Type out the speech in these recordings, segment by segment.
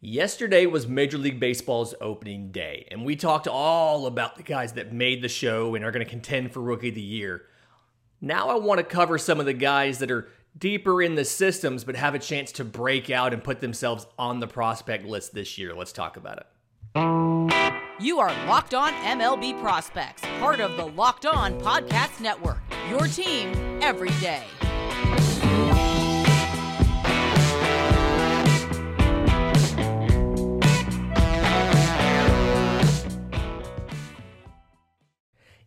Yesterday was Major League Baseball's opening day, and we talked all about the guys that made the show and are going to contend for Rookie of the Year. Now I want to cover some of the guys that are deeper in the systems but have a chance to break out and put themselves on the prospect list this year. Let's talk about it. You are Locked On MLB Prospects, part of the Locked On Podcast Network. Your team every day.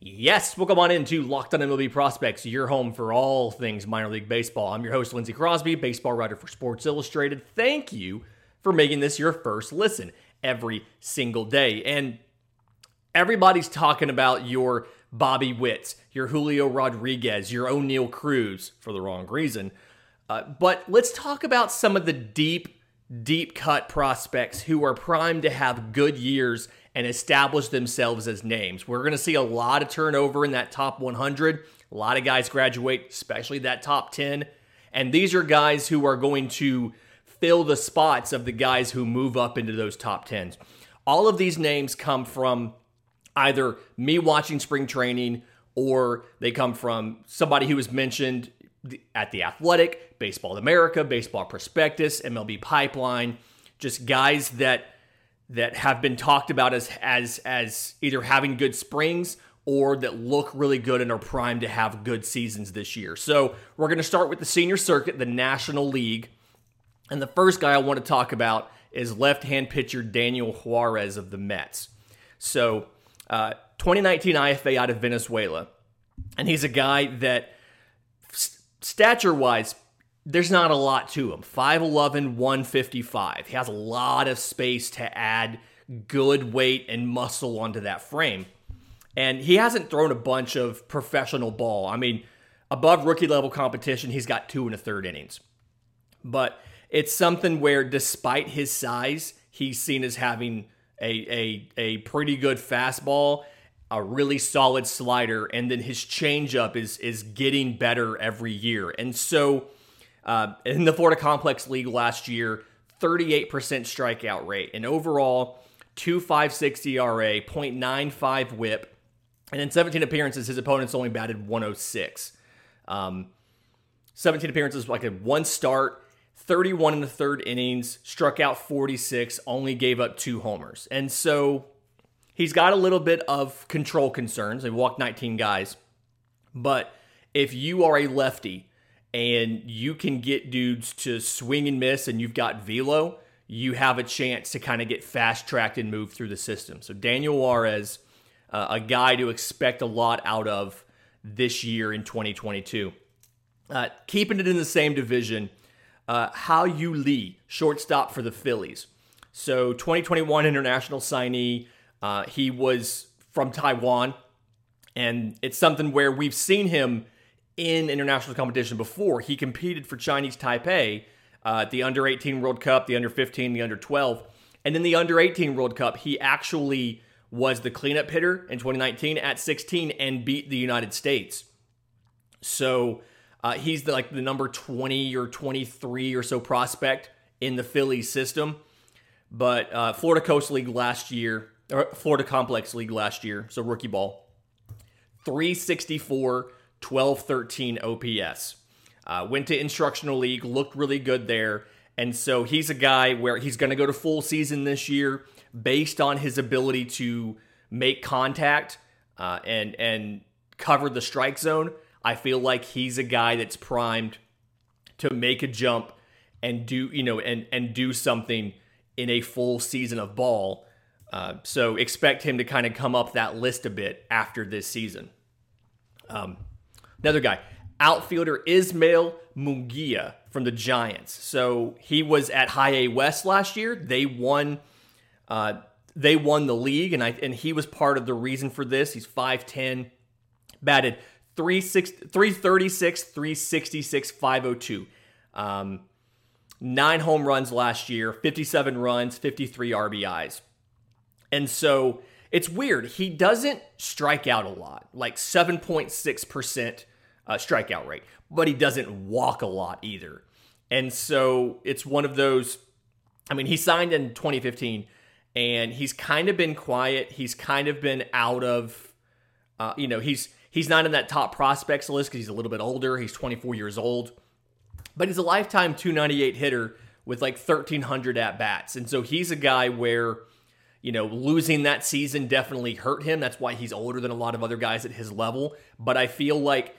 Yes, welcome on into Locked On MLB Prospects, your home for all things minor league baseball. I'm your host, Lindsey Crosby, baseball writer for Sports Illustrated. Thank you for making this your first listen every single day. And everybody's talking about your Bobby Witts, your Julio Rodriguez, your Oneil Cruz for the wrong reason. Uh, but let's talk about some of the deep, deep cut prospects who are primed to have good years and establish themselves as names. We're going to see a lot of turnover in that top 100. A lot of guys graduate, especially that top 10. And these are guys who are going to fill the spots of the guys who move up into those top 10s. All of these names come from either me watching spring training or they come from somebody who was mentioned at the Athletic, Baseball America, Baseball Prospectus, MLB Pipeline, just guys that that have been talked about as as as either having good springs or that look really good and are primed to have good seasons this year. So, we're going to start with the senior circuit, the National League. And the first guy I want to talk about is left-hand pitcher Daniel Juarez of the Mets. So, uh, 2019 IFA out of Venezuela. And he's a guy that stature-wise there's not a lot to him. 5'11, 155. He has a lot of space to add good weight and muscle onto that frame. And he hasn't thrown a bunch of professional ball. I mean, above rookie level competition, he's got two and a third innings. But it's something where, despite his size, he's seen as having a, a, a pretty good fastball, a really solid slider, and then his changeup is is getting better every year. And so uh, in the Florida Complex League last year, 38% strikeout rate, and overall 2.56 ERA, 0.95 WHIP, and in 17 appearances, his opponents only batted 106. Um, 17 appearances, like a one start, 31 in the third innings, struck out 46, only gave up two homers. And so he's got a little bit of control concerns. He walked 19 guys. But if you are a lefty and you can get dudes to swing and miss and you've got velo, you have a chance to kind of get fast tracked and move through the system. So Daniel Juarez, uh, a guy to expect a lot out of this year in 2022. Uh, keeping it in the same division, uh, Hao-Yu Lee, shortstop for the Phillies. So 2021 international signee. Uh, he was from Taiwan, and it's something where we've seen him in international competition before. He competed for Chinese Taipei uh, the under 18 World Cup, the under 15, the under 12. And in the under 18 World Cup, he actually was the cleanup hitter in 2019 at 16 and beat the United States. So uh, he's the, like the number 20 or 23 or so prospect in the Phillies system. But uh, Florida Coast League last year, or Florida Complex League last year, so rookie ball, 364 12 13 OPS. Uh, went to instructional league, looked really good there. And so he's a guy where he's going to go to full season this year based on his ability to make contact uh, and and cover the strike zone. I feel like he's a guy that's primed to make a jump and do you know and and do something in a full season of ball. Uh, so expect him to kind of come up that list a bit after this season. Um, Another guy, outfielder Ismael Munguia from the Giants. So he was at High A West last year. They won. Uh, they won the league, and I and he was part of the reason for this. He's 5'10", batted 336, 366, 502. Um, nine home runs last year, 57 runs, 53 RBIs. And so it's weird. He doesn't strike out a lot, like 7.6% uh, strikeout rate, but he doesn't walk a lot either. And so it's one of those I mean, he signed in 2015 and he's kind of been quiet. He's kind of been out of, uh, you know, he's he's not in that top prospects list because he's a little bit older. He's 24 years old, but he's a lifetime 298 hitter with like 1,300 at bats, and so he's a guy where, you know, losing that season definitely hurt him. That's why he's older than a lot of other guys at his level. But I feel like.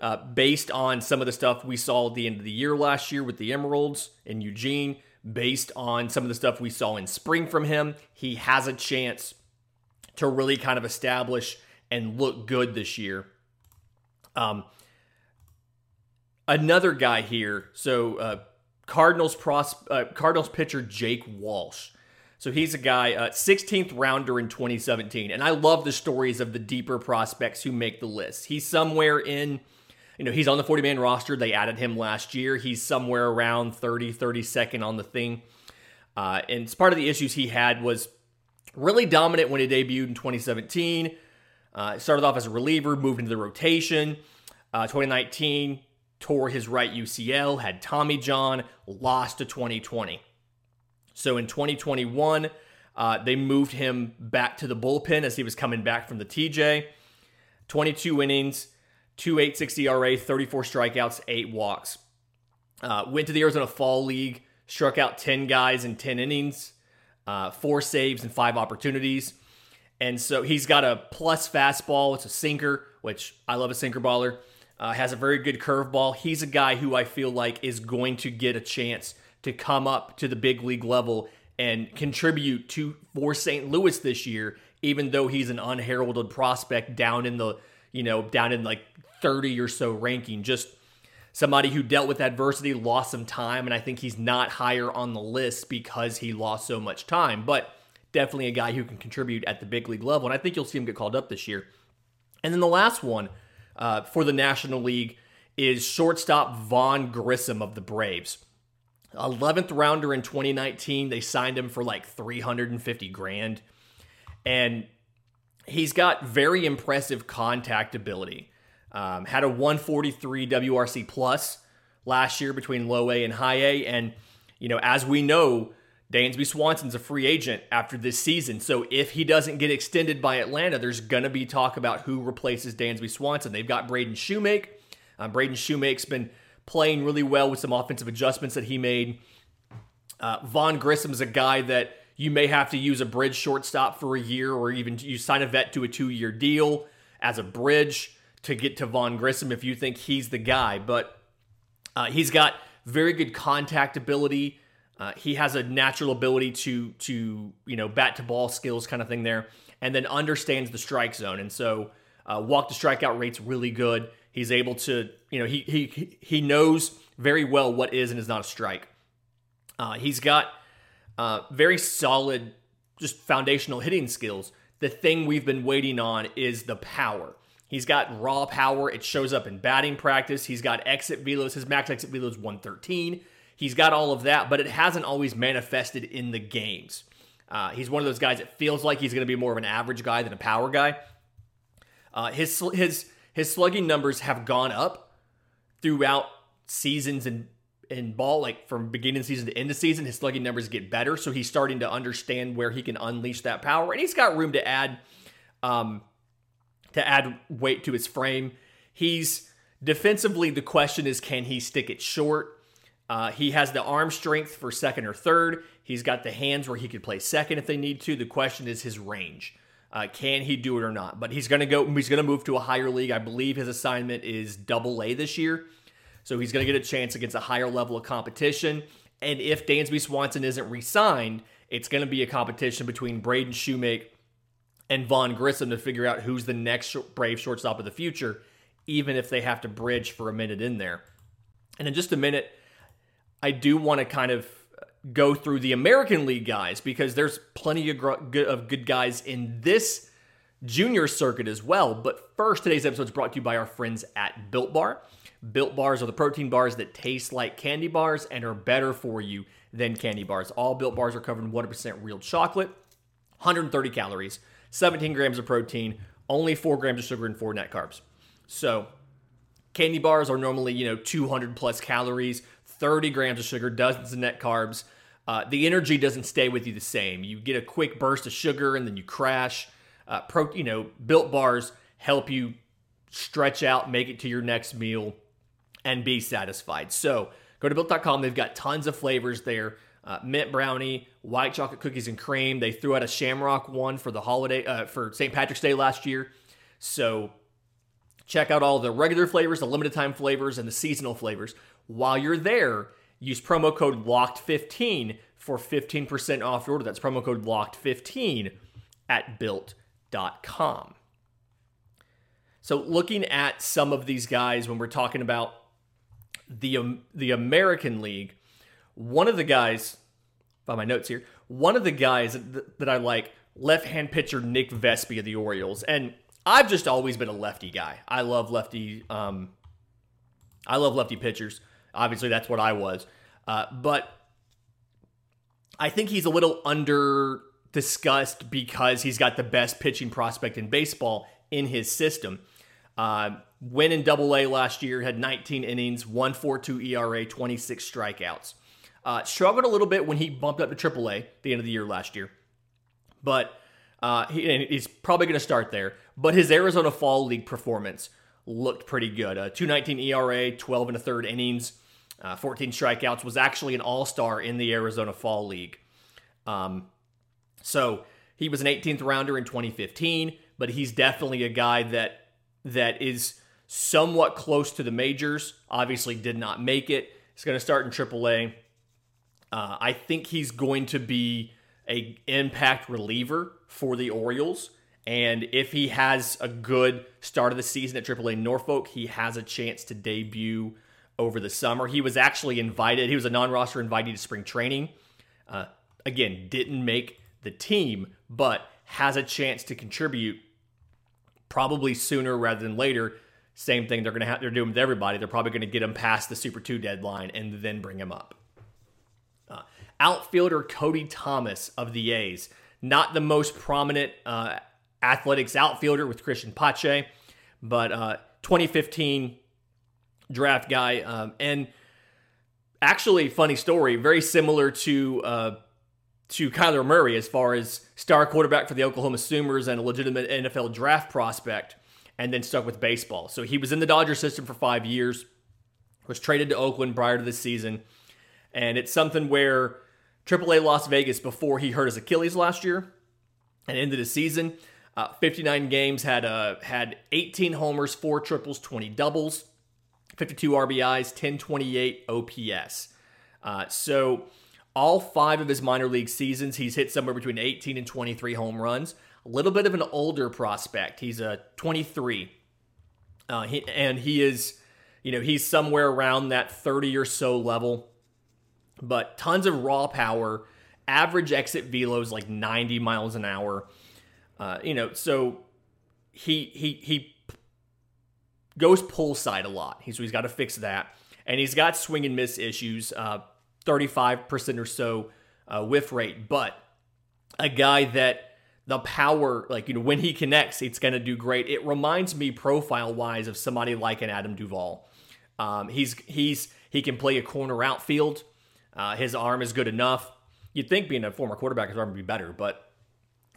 Uh, based on some of the stuff we saw at the end of the year last year with the Emeralds in Eugene, based on some of the stuff we saw in spring from him, he has a chance to really kind of establish and look good this year. Um, another guy here, so uh, Cardinals pros, uh, Cardinals pitcher Jake Walsh. So he's a guy, uh, 16th rounder in 2017, and I love the stories of the deeper prospects who make the list. He's somewhere in you know, he's on the 40 man roster. They added him last year. He's somewhere around 30, 32nd on the thing. Uh, and part of the issues he had was really dominant when he debuted in 2017. Uh, started off as a reliever, moved into the rotation. Uh, 2019, tore his right UCL, had Tommy John, lost to 2020. So in 2021, uh, they moved him back to the bullpen as he was coming back from the TJ. 22 innings, 2.86 ERA, 34 strikeouts, eight walks. Uh, went to the Arizona Fall League, struck out 10 guys in 10 innings, uh, four saves and five opportunities. And so he's got a plus fastball. It's a sinker, which I love a sinker baller. Uh, has a very good curveball. He's a guy who I feel like is going to get a chance to come up to the big league level and contribute to for St. Louis this year, even though he's an unheralded prospect down in the you know, down in like 30 or so ranking. Just somebody who dealt with adversity, lost some time, and I think he's not higher on the list because he lost so much time. But definitely a guy who can contribute at the big league level, and I think you'll see him get called up this year. And then the last one uh, for the National League is shortstop Vaughn Grissom of the Braves. 11th rounder in 2019. They signed him for like 350 grand. And he's got very impressive contact ability. Um, had a 143 WRC plus last year between low A and high A, and you know as we know, Dansby Swanson's a free agent after this season. So if he doesn't get extended by Atlanta, there's gonna be talk about who replaces Dansby Swanson. They've got Braden Shewmake. Um, Braden Shewmake's been playing really well with some offensive adjustments that he made. Uh, Vaughn Grissom's a guy that you may have to use a bridge shortstop for a year, or even you sign a vet to a two year deal as a bridge to get to Vaughn Grissom if you think he's the guy. But uh, he's got very good contact ability. Uh, he has a natural ability to to you know bat to ball skills kind of thing there, and then understands the strike zone. And so uh, walk to strikeout rate's really good. He's able to you know he he he knows very well what is and is not a strike. Uh, he's got uh, very solid, just foundational hitting skills. The thing we've been waiting on is the power. He's got raw power. It shows up in batting practice. He's got exit velos. His max exit velo is 113. He's got all of that, but it hasn't always manifested in the games. Uh, he's one of those guys that feels like he's going to be more of an average guy than a power guy. Uh, his his his slugging numbers have gone up throughout seasons and in ball, like from beginning of season to end of season, his slugging numbers get better. So he's starting to understand where he can unleash that power, and he's got room to add, um, to add weight to his frame. He's defensively. The question is, can he stick it short? Uh, he has the arm strength for second or third. He's got the hands where he could play second if they need to. The question is his range. Uh, can he do it or not? But he's going to go. He's going to move to a higher league. I believe his assignment is Double A this year. So he's going to get a chance against a higher level of competition. And if Dansby Swanson isn't re signed, it's going to be a competition between Braden Shewmake and Vaughn Grissom to figure out who's the next Brave shortstop of the future, even if they have to bridge for a minute in there. And in just a minute, I do want to kind of go through the American League guys because there's plenty of, good, of good guys in this junior circuit as well. But first, today's episode is brought to you by our friends at Built Bar. Built bars are the protein bars that taste like candy bars and are better for you than candy bars. All built bars are covered in 100% real chocolate, 130 calories, 17 grams of protein, only 4 grams of sugar, and 4 net carbs. So, candy bars are normally, you know, 200 plus calories, 30 grams of sugar, dozens of net carbs. uh, the energy doesn't stay with you the same. You get a quick burst of sugar and then you crash. Uh, pro, you know, built bars help you stretch out, make it to your next meal, and be satisfied. So go to built.com. They've got tons of flavors there. Uh, mint brownie, white chocolate cookies and cream. They threw out a shamrock one for the holiday uh, for St. Patrick's Day last year. So check out all the regular flavors, the limited time flavors, and the seasonal flavors. While you're there, use promo code LOCKED15 for 15% off your order. That's promo code LOCKED15 at built.com. So looking at some of these guys when we're talking about the um, the American League, one of the guys, by my notes here, one of the guys that, that I like, left-hand pitcher Nick Vespi of the Orioles, and I've just always been a lefty guy. I love lefty. Um, I love lefty pitchers. Obviously, that's what I was. Uh, but I think he's a little under discussed because he's got the best pitching prospect in baseball in his system. Uh, in Double A last year, had 19 innings, 1.42 ERA, 26 strikeouts. Uh, struggled a little bit when he bumped up to Triple A the end of the year last year, but uh, he, he's probably going to start there. But his Arizona Fall League performance looked pretty good. Uh, 219 ERA, 12 and a third innings, uh, 14 strikeouts. Was actually an All Star in the Arizona Fall League. Um, so he was an 18th rounder in 2015, but he's definitely a guy that that is somewhat close to the majors. Obviously, did not make it. He's going to start in AAA. Uh, I think he's going to be a impact reliever for the Orioles. And if he has a good start of the season at AAA Norfolk, he has a chance to debut over the summer. He was actually invited, he was a non roster invitee to spring training. Uh, again, didn't make the team, but has a chance to contribute probably sooner rather than later. Same thing they're going to have they're doing with everybody. They're probably going to get him past the Super 2 deadline and then bring him up. Outfielder Cody Thomas of the A's, not the most prominent uh, athletics outfielder with Cristian Pache, but uh, 2015 draft guy. Um, and actually, funny story, very similar to uh, to Kyler Murray as far as star quarterback for the Oklahoma Sooners and a legitimate NFL draft prospect, and then stuck with baseball. So he was in the Dodger system for five years, was traded to Oakland prior to this season, and it's something where AAA Las Vegas before he hurt his Achilles last year and ended the season. Uh, 59 games had uh, had 18 homers, four triples, 20 doubles, 52 RBIs, 1028 OPS. Uh, so all five of his minor league seasons, he's hit somewhere between 18 and 23 home runs. A little bit of an older prospect. He's a 23, uh, he, and he is, you know, he's somewhere around that 30 or so level. But tons of raw power. Average exit velo is like 90 miles an hour. Uh, you know, so he he he goes pull side a lot. He's he's got to fix that, and he's got swing and miss issues. Uh, 35% or so uh, whiff rate, but a guy that the power, like, you know, when he connects, it's going to do great. It reminds me profile wise of somebody like an Adam Duvall. Um, he's, he's, he can play a corner outfield. Uh, his arm is good enough. You'd think being a former quarterback, his arm would be better, but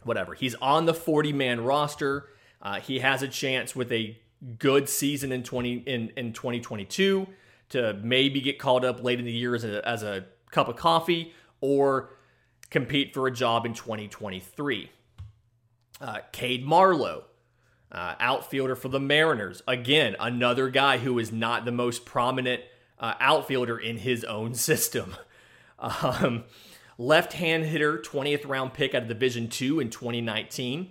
whatever. He's on the 40 man roster. Uh, he has a chance with a good season in 20 in, in 2022 to maybe get called up late in the year as a, as a cup of coffee or compete for a job in 2023. Uh, Cade Marlowe, uh, outfielder for the Mariners. Again, another guy who is not the most prominent uh, outfielder in his own system. Um, left hand hitter, 20th round pick out of Division two in 2019,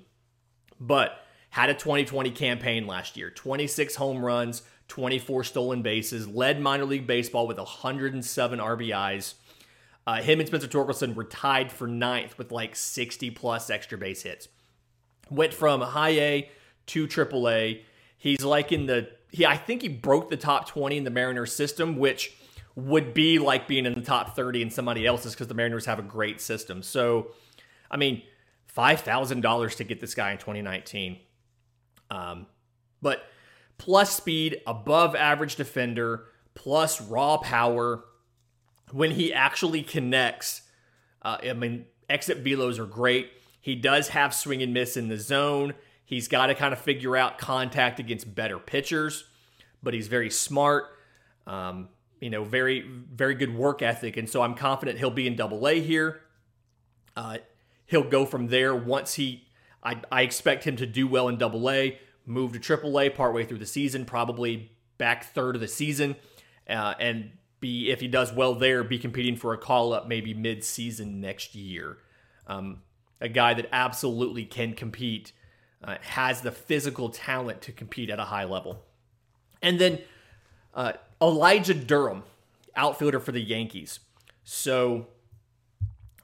but had a 2020 campaign last year 26 home runs, 24 stolen bases, led minor league baseball with 107 RBIs. Uh, him and Spencer Torkelson were tied for ninth with like 60 plus extra base hits. Went from high A to triple A. He's like in the he I think he broke the top 20 in the Mariners system, which would be like being in the top 30 in somebody else's because the Mariners have a great system. So, I mean, $5,000 to get this guy in 2019. Um, but plus speed, above average defender, plus raw power. When he actually connects, Uh, I mean, exit velos are great. He does have swing and miss in the zone. He's got to kind of figure out contact against better pitchers, but he's very smart. Um, you know, very, very good work ethic. And so I'm confident he'll be in double A here. Uh, he'll go from there once he, I, I expect him to do well in double A, move to triple A partway through the season, probably back third of the season, uh, and be, if he does well there, be competing for a call up maybe mid season next year. Um, a guy that absolutely can compete, uh, has the physical talent to compete at a high level. And then uh, Elijah Dunham, outfielder for the Yankees. So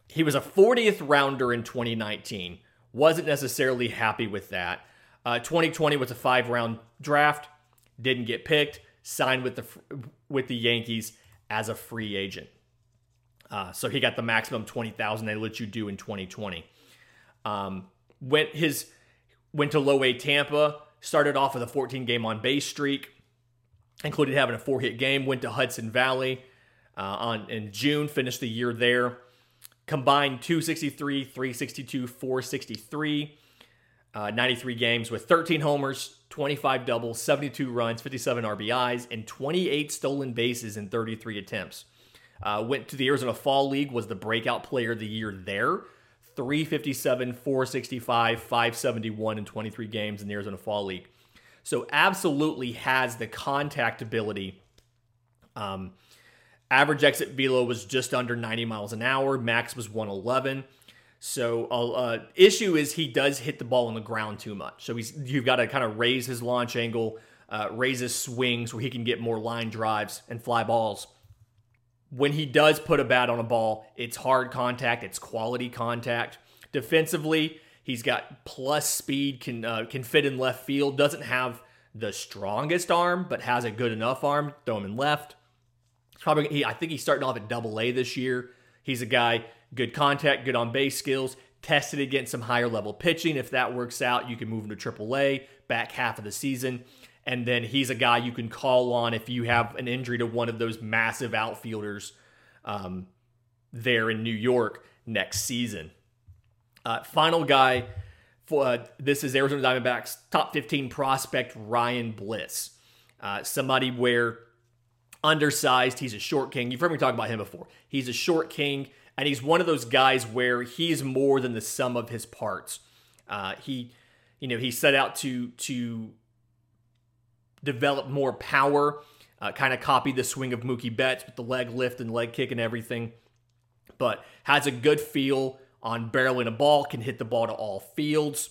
he was a 40th rounder in 2019. Wasn't necessarily happy with that. Uh, 2020 was a five round draft. Didn't get picked. Signed with the with the Yankees as a free agent. Uh, so he got the maximum 20,000 they let you do in 2020. Um, went his went to low A Tampa. Started off with a 14 game on base streak included having a four hit game. Went to Hudson Valley uh, on in June, finished the year there. Combined 263, 362, 463, uh, 93 games with 13 homers, 25 doubles, 72 runs, 57 RBIs, and 28 stolen bases in 33 attempts. Uh, went to the Arizona Fall League, was the breakout player of the year there. 357, 465, 571 in 23 games in the Arizona Fall League. So absolutely has the contact ability. Um, average exit velo was just under 90 miles an hour. Max was 111. So uh, issue is he does hit the ball on the ground too much. So he's you've got to kind of raise his launch angle, uh, raise his swings where he can get more line drives and fly balls. When he does put a bat on a ball, it's hard contact, it's quality contact. Defensively, He's got plus speed, can uh, can fit in left field. Doesn't have the strongest arm, but has a good enough arm. Throw him in left. Probably, he, I think he's starting off at Double A this year. He's a guy good contact, good on base skills. Tested against some higher level pitching. If that works out, you can move him to Triple A back half of the season. And then he's a guy you can call on if you have an injury to one of those massive outfielders um, there in New York next season. Uh, final guy for uh, this is Arizona Diamondbacks top 15 prospect Ryan Bliss. Uh, somebody where undersized, he's a short king. You've heard me talk about him before. He's a short king, and he's one of those guys where he's more than the sum of his parts. Uh, he, you know, he set out to to develop more power, uh, kind of copy the swing of Mookie Betts with the leg lift and leg kick and everything, but has a good feel on barreling a ball, can hit the ball to all fields.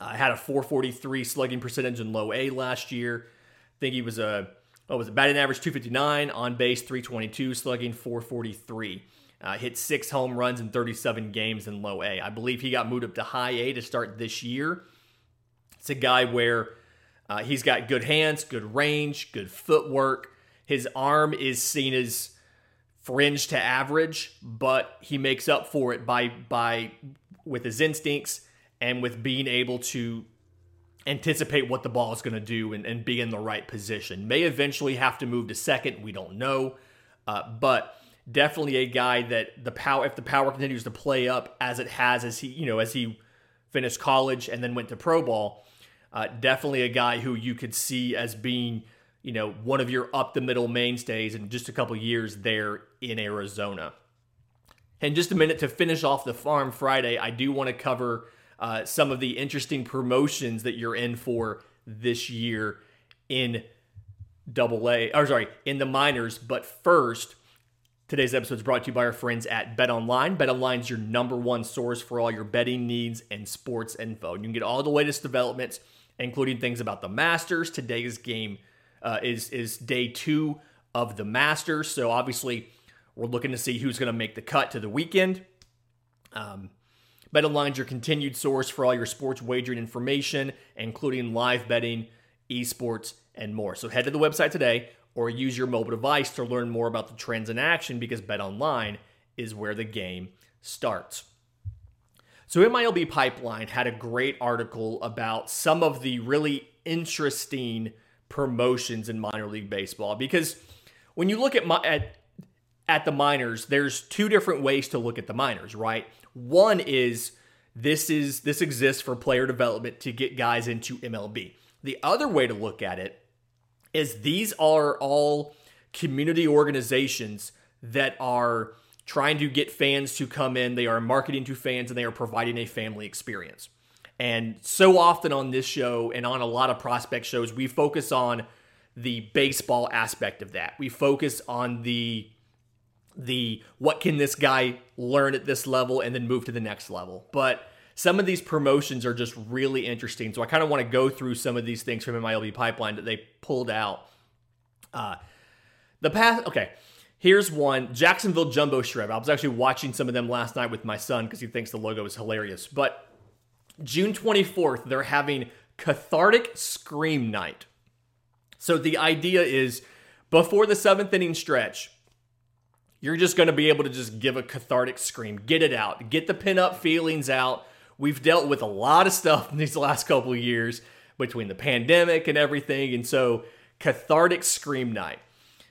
I uh, had a 443 slugging percentage in low A last year. I think he was a what was it, batting average 259, on base 322, slugging 443. Uh, hit six home runs in 37 games in low A. I believe he got moved up to high A to start this year. It's a guy where uh, he's got good hands, good range, good footwork. His arm is seen as fringe to average, but he makes up for it by by with his instincts and with being able to anticipate what the ball is going to do and, and, be in the right position. May eventually have to move to second. We don't know, uh, but definitely a guy that the power if the power continues to play up as it has as he you know as he finished college and then went to pro ball. Uh, definitely a guy who you could see as being you know, one of your up the middle mainstays in just a couple years there in Arizona. And just a minute to finish off the Farm Friday, I do want to cover uh, some of the interesting promotions that you're in for this year in Double A, or sorry, in the minors. But first, today's episode is brought to you by our friends at Bet Online. Bet is your number one source for all your betting needs and sports info. You can get all the latest developments, including things about the Masters, today's game uh, is is day two of the Masters. So obviously, we're looking to see who's going to make the cut to the weekend. Um, BetOnline's your continued source for all your sports wagering information, including live betting, esports, and more. So head to the website today or use your mobile device to learn more about the trends in action because BetOnline is where the game starts. So MILB Pipeline had a great article about some of the really interesting promotions in minor league baseball because when you look at my at at the minors, there's two different ways to look at the minors, right? One is this is this exists for player development to get guys into MLB. The other way to look at it is these are all community organizations that are trying to get fans to come in. They are marketing to fans and they are providing a family experience. And so often on this show and on a lot of prospect shows, we focus on the baseball aspect of that. We focus on the the what can this guy learn at this level and then move to the next level. But some of these promotions are just really interesting. So I kind of want to go through some of these things from MILB pipeline that they pulled out. Uh, the past, okay, here's one Jacksonville Jumbo Shrimp. I was actually watching some of them last night with my son because he thinks the logo is hilarious. But June 24th, they're having Cathartic Scream Night. So the idea is before the seventh inning stretch, you're just going to be able to just give a cathartic scream, get it out, get the pin up feelings out, We've dealt with a lot of stuff in these last couple of years between the pandemic and everything. And so, cathartic scream night.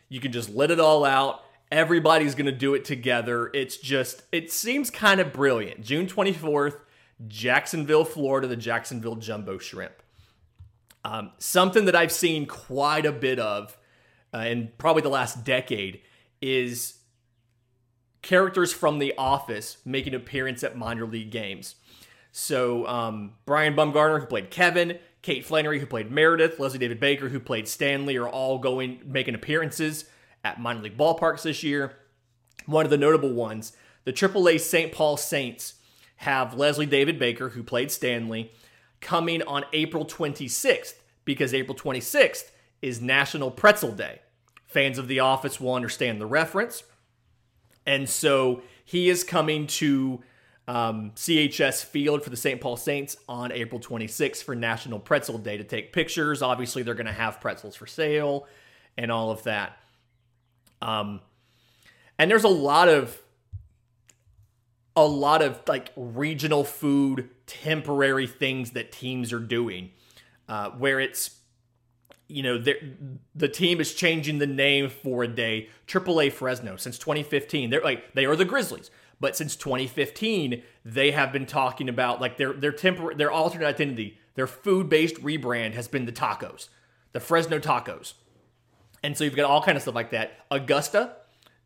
You can just let it all out. Everybody's going to do it together. It's just, it seems kind of brilliant. June 24th, Jacksonville, Florida, the Jacksonville Jumbo Shrimp. Um, something that I've seen quite a bit of uh, in probably the last decade is characters from The Office making appearance at minor league games. So um, Brian Baumgartner, who played Kevin, Kate Flannery, who played Meredith, Leslie David Baker, who played Stanley, are all going making appearances at minor league ballparks this year. One of the notable ones, the AAA St. Paul Saints have Leslie David Baker, who played Stanley, coming on April 26th because April 26th is National Pretzel Day. Fans of The Office will understand the reference. And so he is coming to um, CHS Field for the St. Paul Saints on April 26th for National Pretzel Day to take pictures. Obviously, they're going to have pretzels for sale and all of that. Um, and there's a lot of a lot of like regional food temporary things that teams are doing uh, where it's you know the team is changing the name for a day aaa fresno since 2015 they're like they are the grizzlies but since 2015, they have been talking about like their their temporary their alternate identity, their food-based rebrand has been the tacos, the Fresno tacos. And so you've got all kind of stuff like that. Augusta,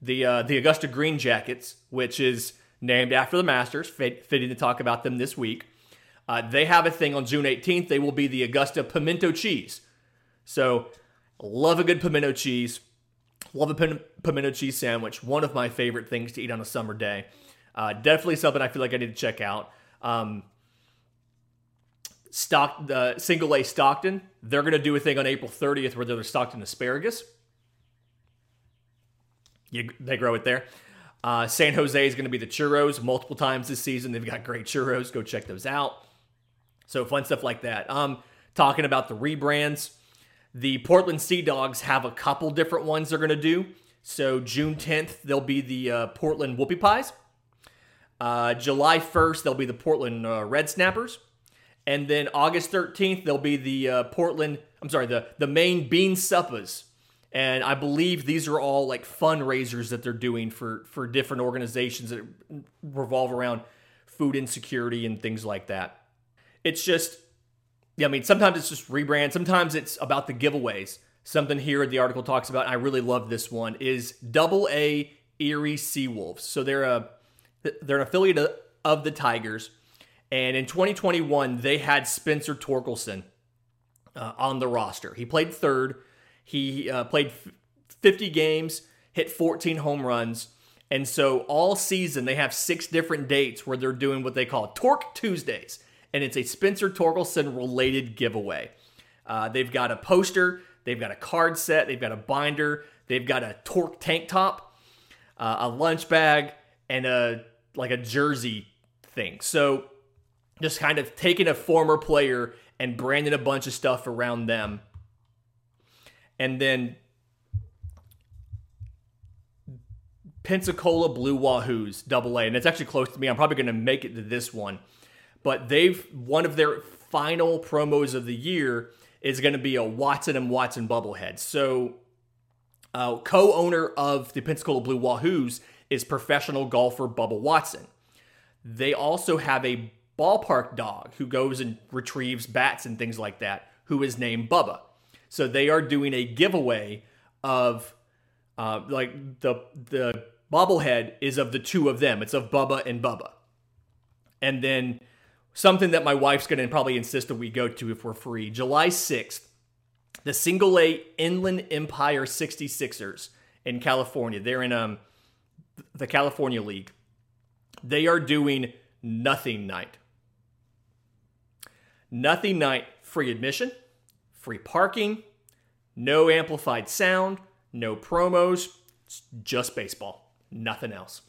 the uh, the Augusta Green Jackets, which is named after the Masters, fitting to talk about them this week. Uh, they have a thing on June 18th. They will be the Augusta Pimento Cheese. So, love a good pimento cheese. Love a pimento cheese sandwich. One of my favorite things to eat on a summer day. Uh, definitely something I feel like I need to check out. Um, Stock the single A Stockton. They're going to do a thing on April 30th where they're Stockton asparagus. You, they grow it there. Uh, San Jose is going to be the churros multiple times this season. They've got great churros. Go check those out. So fun stuff like that. Um, talking about the rebrands, the Portland Sea Dogs have a couple different ones they're going to do. So June 10th, they'll be the uh, Portland Whoopie Pies. Uh, July 1st, they'll be the Portland uh, Red Snappers. And then August 13th, they'll be the uh, Portland, I'm sorry, the, the Maine Bean Suppahs. And I believe these are all like fundraisers that they're doing for, for different organizations that revolve around food insecurity and things like that. It's just, yeah, I mean, sometimes it's just rebrand. Sometimes it's about the giveaways. Something here the article talks about, I really love this one, is Double A Erie Seawolves. So they're a they're an affiliate of the Tigers. And in 2021, they had Spencer Torkelson uh, on the roster. He played third. He uh, played 50 games, hit 14 home runs. And so all season, they have six different dates where they're doing what they call Torque Tuesdays. And it's a Spencer Torkelson related giveaway. Uh, they've got a poster, they've got a card set, they've got a binder, they've got a Torque tank top, uh, a lunch bag, and a like a jersey thing. So just kind of taking a former player and branding a bunch of stuff around them. And then Pensacola Blue Wahoos, double A. And it's actually close to me. I'm probably going to make it to this one. But they've, one of their final promos of the year is going to be a Watson and Watson bubblehead. So Uh, co-owner of the Pensacola Blue Wahoos is professional golfer Bubba Watson. They also have a ballpark dog who goes and retrieves bats and things like that, who is named Bubba. So they are doing a giveaway of uh, like the the bobblehead is of the two of them. It's of Bubba and Bubba. And then something that my wife's going to probably insist that we go to if we're free. July 6th, the single A Inland Empire 66ers in California. They're in um the California League. They are doing nothing night. Nothing night free admission, free parking, no amplified sound, no promos, it's just baseball, nothing else.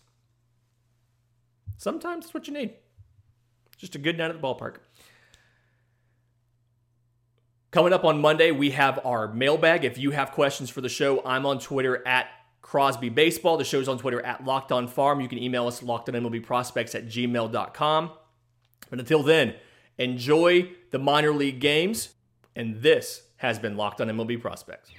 Sometimes that's what you need. Just a good night at the ballpark. Coming up on Monday, we have our mailbag. If you have questions for the show, I'm on Twitter at Crosby Baseball. The show's on Twitter at Locked On Farm. You can email us lockedonmlbprospects at gmail.com. But until then, enjoy the minor league games. And this has been Locked On MLB Prospects.